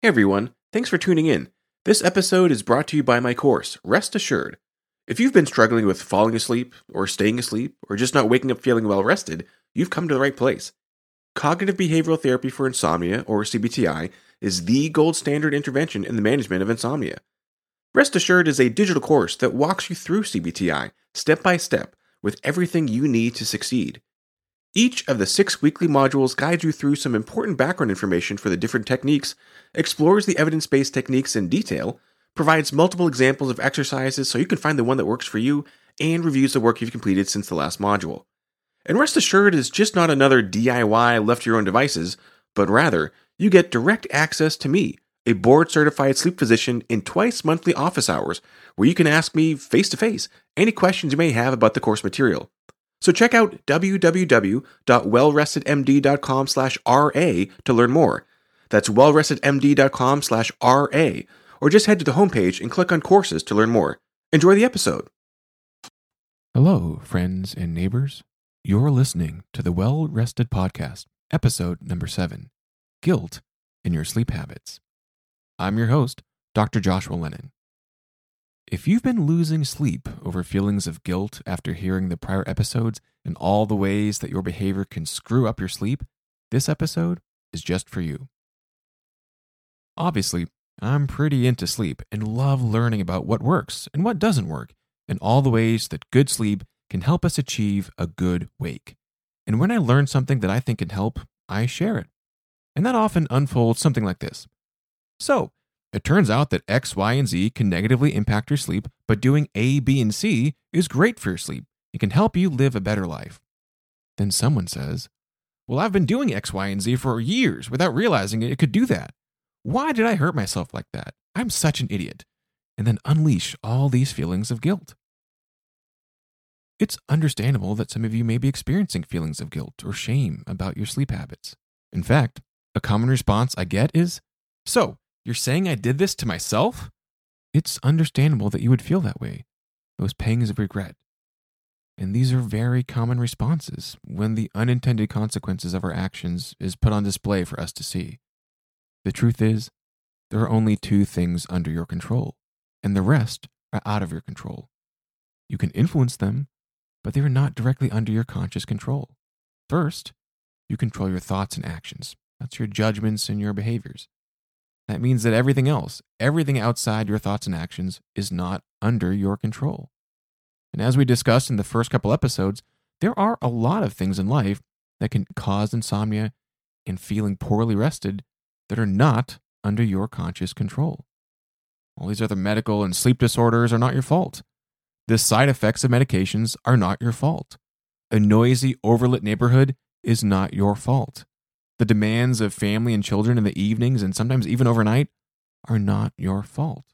Hey everyone, thanks for tuning in. This episode is brought to you by my course, Rest Assured. If you've been struggling with falling asleep, or staying asleep, or just not waking up feeling well rested, you've come to the right place. Cognitive behavioral therapy for insomnia, or CBTI, is the gold standard intervention in the management of insomnia. Rest Assured is a digital course that walks you through CBTI step by step with everything you need to succeed. Each of the six weekly modules guides you through some important background information for the different techniques, explores the evidence based techniques in detail, provides multiple examples of exercises so you can find the one that works for you, and reviews the work you've completed since the last module. And rest assured, it's just not another DIY left to your own devices, but rather, you get direct access to me, a board certified sleep physician, in twice monthly office hours, where you can ask me face to face any questions you may have about the course material. So check out www.wellrestedmd.com slash RA to learn more. That's wellrestedmd.com slash RA, or just head to the homepage and click on courses to learn more. Enjoy the episode. Hello, friends and neighbors. You're listening to the Well Rested Podcast, episode number seven Guilt in Your Sleep Habits. I'm your host, Dr. Joshua Lennon. If you've been losing sleep over feelings of guilt after hearing the prior episodes and all the ways that your behavior can screw up your sleep, this episode is just for you. Obviously, I'm pretty into sleep and love learning about what works and what doesn't work, and all the ways that good sleep can help us achieve a good wake. And when I learn something that I think can help, I share it. And that often unfolds something like this. So, it turns out that X, Y, and Z can negatively impact your sleep, but doing A, B, and C is great for your sleep. It can help you live a better life. Then someone says, Well, I've been doing X, Y, and Z for years without realizing it could do that. Why did I hurt myself like that? I'm such an idiot. And then unleash all these feelings of guilt. It's understandable that some of you may be experiencing feelings of guilt or shame about your sleep habits. In fact, a common response I get is, So, you're saying I did this to myself? It's understandable that you would feel that way, those pangs of regret. And these are very common responses when the unintended consequences of our actions is put on display for us to see. The truth is, there are only two things under your control, and the rest are out of your control. You can influence them, but they are not directly under your conscious control. First, you control your thoughts and actions. That's your judgments and your behaviors. That means that everything else, everything outside your thoughts and actions, is not under your control. And as we discussed in the first couple episodes, there are a lot of things in life that can cause insomnia and feeling poorly rested that are not under your conscious control. All these other medical and sleep disorders are not your fault. The side effects of medications are not your fault. A noisy, overlit neighborhood is not your fault. The demands of family and children in the evenings and sometimes even overnight are not your fault.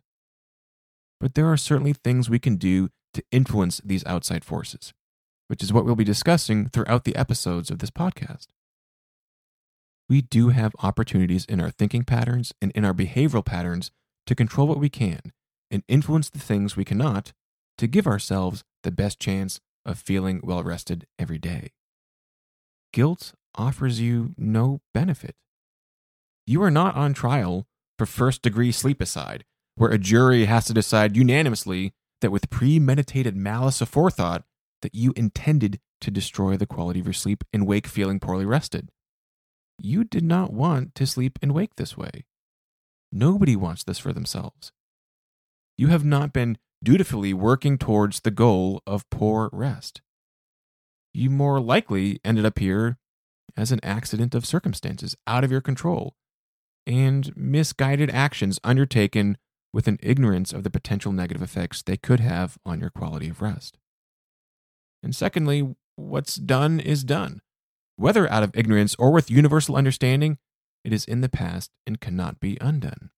But there are certainly things we can do to influence these outside forces, which is what we'll be discussing throughout the episodes of this podcast. We do have opportunities in our thinking patterns and in our behavioral patterns to control what we can and influence the things we cannot to give ourselves the best chance of feeling well rested every day. Guilt offers you no benefit. You are not on trial for first degree sleepicide, where a jury has to decide unanimously that with premeditated malice aforethought that you intended to destroy the quality of your sleep and wake feeling poorly rested. You did not want to sleep and wake this way. Nobody wants this for themselves. You have not been dutifully working towards the goal of poor rest. You more likely ended up here as an accident of circumstances out of your control and misguided actions undertaken with an ignorance of the potential negative effects they could have on your quality of rest. And secondly, what's done is done. Whether out of ignorance or with universal understanding, it is in the past and cannot be undone.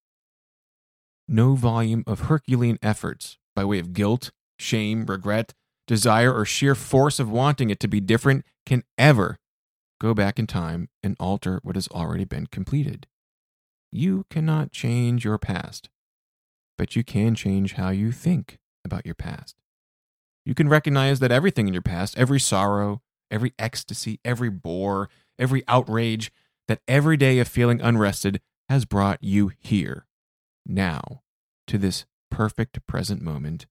No volume of Herculean efforts by way of guilt, shame, regret, desire, or sheer force of wanting it to be different can ever go back in time and alter what has already been completed. You cannot change your past, but you can change how you think about your past. You can recognize that everything in your past, every sorrow, every ecstasy, every bore, every outrage, that every day of feeling unrested has brought you here, now, to this perfect present moment,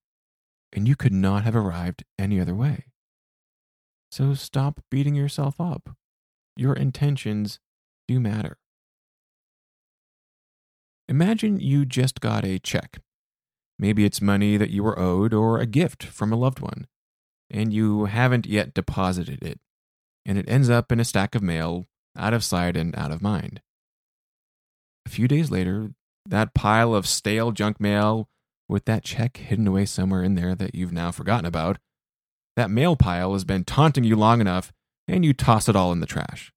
and you could not have arrived any other way. So stop beating yourself up. Your intentions do matter. Imagine you just got a check. Maybe it's money that you were owed or a gift from a loved one, and you haven't yet deposited it, and it ends up in a stack of mail out of sight and out of mind. A few days later, that pile of stale junk mail with that check hidden away somewhere in there that you've now forgotten about, that mail pile has been taunting you long enough and you toss it all in the trash.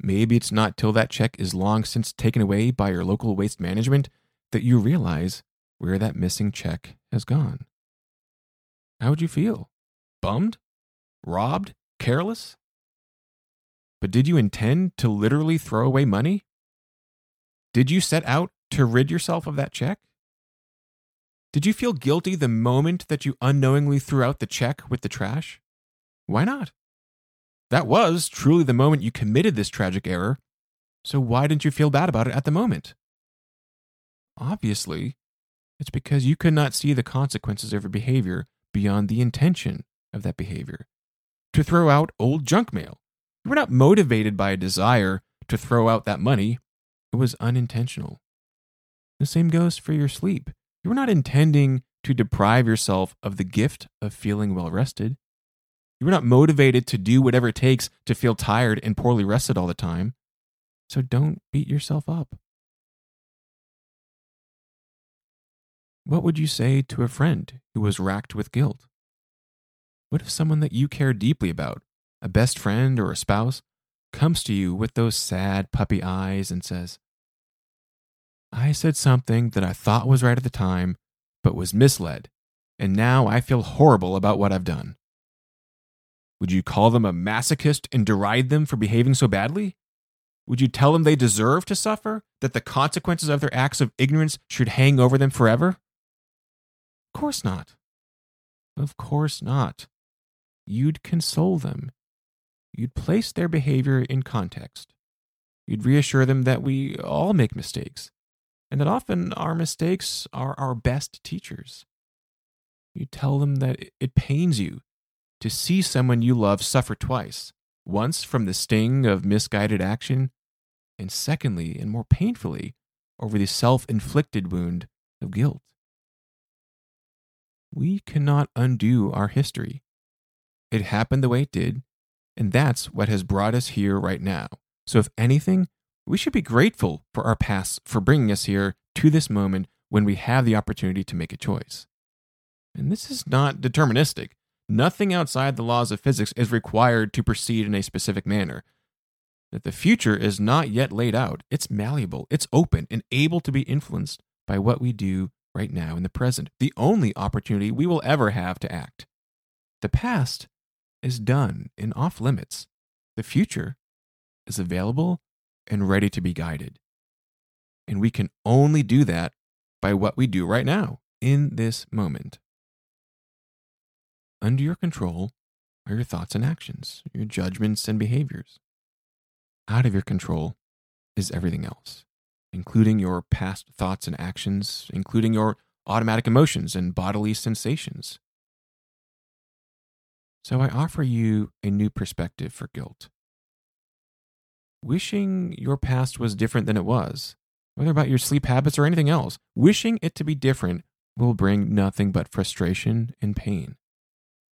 Maybe it's not till that check is long since taken away by your local waste management that you realize where that missing check has gone. How would you feel? Bummed? Robbed? Careless? But did you intend to literally throw away money? Did you set out to rid yourself of that check? Did you feel guilty the moment that you unknowingly threw out the check with the trash? Why not? That was truly the moment you committed this tragic error, so why didn't you feel bad about it at the moment? Obviously, it's because you could not see the consequences of your behavior beyond the intention of that behavior. To throw out old junk mail. You were not motivated by a desire to throw out that money, it was unintentional. The same goes for your sleep. You were not intending to deprive yourself of the gift of feeling well rested. You were not motivated to do whatever it takes to feel tired and poorly rested all the time. So don't beat yourself up. What would you say to a friend who was racked with guilt? What if someone that you care deeply about, a best friend or a spouse, comes to you with those sad puppy eyes and says, I said something that I thought was right at the time, but was misled, and now I feel horrible about what I've done. Would you call them a masochist and deride them for behaving so badly? Would you tell them they deserve to suffer, that the consequences of their acts of ignorance should hang over them forever? Of course not. Of course not. You'd console them. You'd place their behavior in context. You'd reassure them that we all make mistakes and that often our mistakes are our best teachers. You'd tell them that it pains you to see someone you love suffer twice once from the sting of misguided action, and secondly, and more painfully, over the self inflicted wound of guilt. We cannot undo our history. It happened the way it did, and that's what has brought us here right now. So, if anything, we should be grateful for our past for bringing us here to this moment when we have the opportunity to make a choice. And this is not deterministic. Nothing outside the laws of physics is required to proceed in a specific manner. That the future is not yet laid out. It's malleable, it's open, and able to be influenced by what we do right now in the present, the only opportunity we will ever have to act. The past is done and off limits. The future is available and ready to be guided. And we can only do that by what we do right now, in this moment. Under your control are your thoughts and actions, your judgments and behaviors. Out of your control is everything else, including your past thoughts and actions, including your automatic emotions and bodily sensations. So I offer you a new perspective for guilt wishing your past was different than it was, whether about your sleep habits or anything else, wishing it to be different will bring nothing but frustration and pain.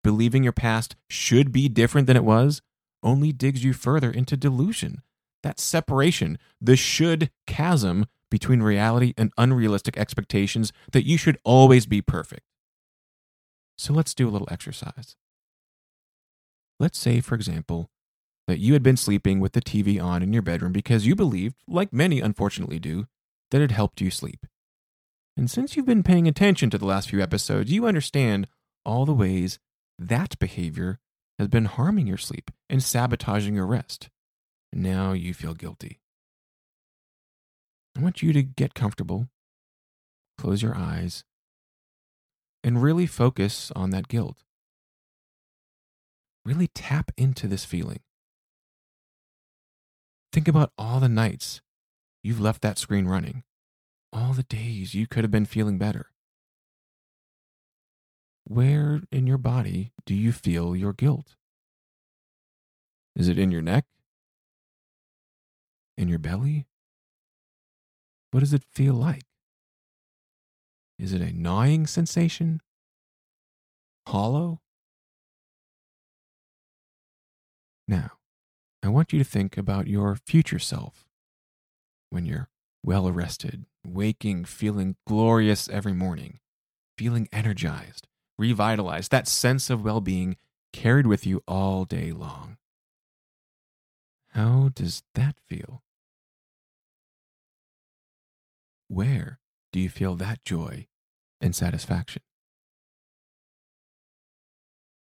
Believing your past should be different than it was only digs you further into delusion. That separation, the should chasm between reality and unrealistic expectations that you should always be perfect. So let's do a little exercise. Let's say, for example, that you had been sleeping with the TV on in your bedroom because you believed, like many unfortunately do, that it helped you sleep. And since you've been paying attention to the last few episodes, you understand all the ways that behavior has been harming your sleep and sabotaging your rest. And now you feel guilty. I want you to get comfortable, close your eyes, and really focus on that guilt. Really tap into this feeling. Think about all the nights you've left that screen running, all the days you could have been feeling better. Where in your body do you feel your guilt? Is it in your neck? In your belly? What does it feel like? Is it a gnawing sensation? Hollow? Now, I want you to think about your future self when you're well rested, waking, feeling glorious every morning, feeling energized, revitalized, that sense of well being carried with you all day long. How does that feel? Where do you feel that joy and satisfaction?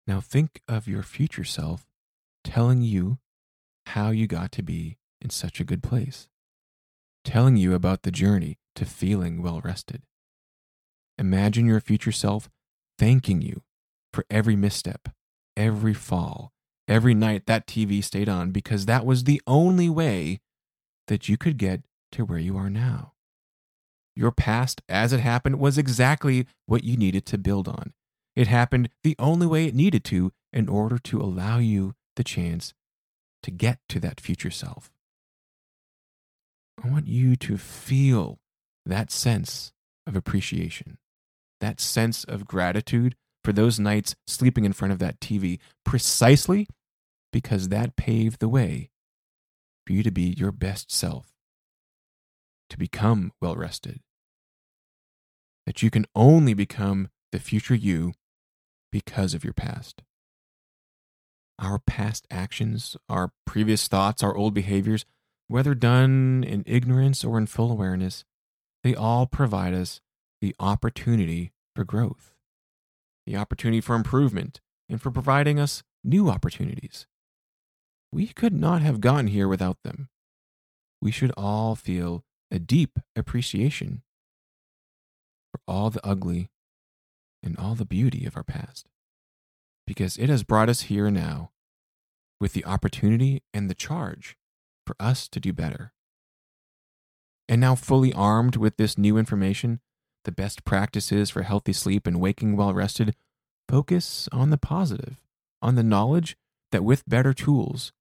Now think of your future self telling you how you got to be in such a good place, telling you about the journey to feeling well rested. Imagine your future self thanking you for every misstep, every fall, every night that TV stayed on, because that was the only way that you could get to where you are now. Your past, as it happened, was exactly what you needed to build on. It happened the only way it needed to in order to allow you the chance to get to that future self. I want you to feel that sense of appreciation, that sense of gratitude for those nights sleeping in front of that TV, precisely because that paved the way for you to be your best self, to become well rested. That you can only become the future you because of your past our past actions, our previous thoughts, our old behaviors, whether done in ignorance or in full awareness, they all provide us the opportunity for growth, the opportunity for improvement, and for providing us new opportunities. We could not have gotten here without them. We should all feel a deep appreciation for all the ugly and all the beauty of our past because it has brought us here now with the opportunity and the charge for us to do better. And now, fully armed with this new information, the best practices for healthy sleep and waking well rested, focus on the positive, on the knowledge that with better tools,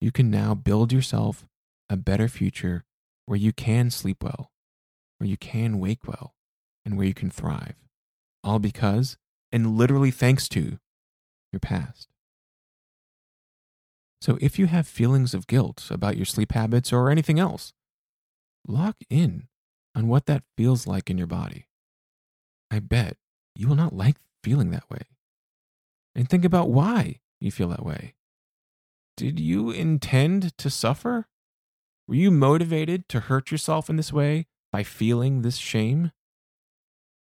you can now build yourself a better future where you can sleep well, where you can wake well, and where you can thrive. All because, and literally thanks to, your past. So if you have feelings of guilt about your sleep habits or anything else, lock in on what that feels like in your body. I bet you will not like feeling that way. And think about why you feel that way. Did you intend to suffer? Were you motivated to hurt yourself in this way by feeling this shame?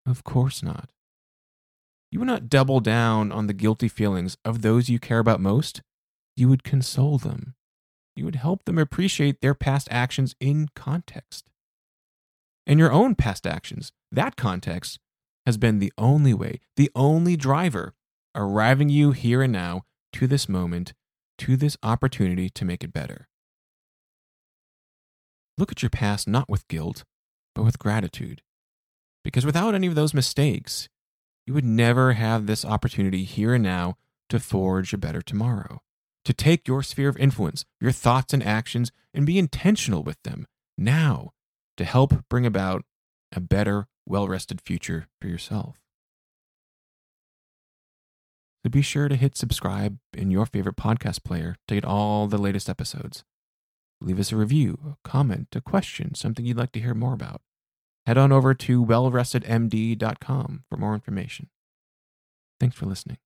Of course not you would not double down on the guilty feelings of those you care about most. You would console them. You would help them appreciate their past actions in context. And your own past actions, that context, has been the only way, the only driver arriving you here and now to this moment, to this opportunity to make it better. Look at your past not with guilt, but with gratitude. Because without any of those mistakes, you would never have this opportunity here and now to forge a better tomorrow, to take your sphere of influence, your thoughts and actions, and be intentional with them now to help bring about a better, well rested future for yourself. So be sure to hit subscribe in your favorite podcast player to get all the latest episodes. Leave us a review, a comment, a question, something you'd like to hear more about head on over to wellrestedmd.com for more information. Thanks for listening.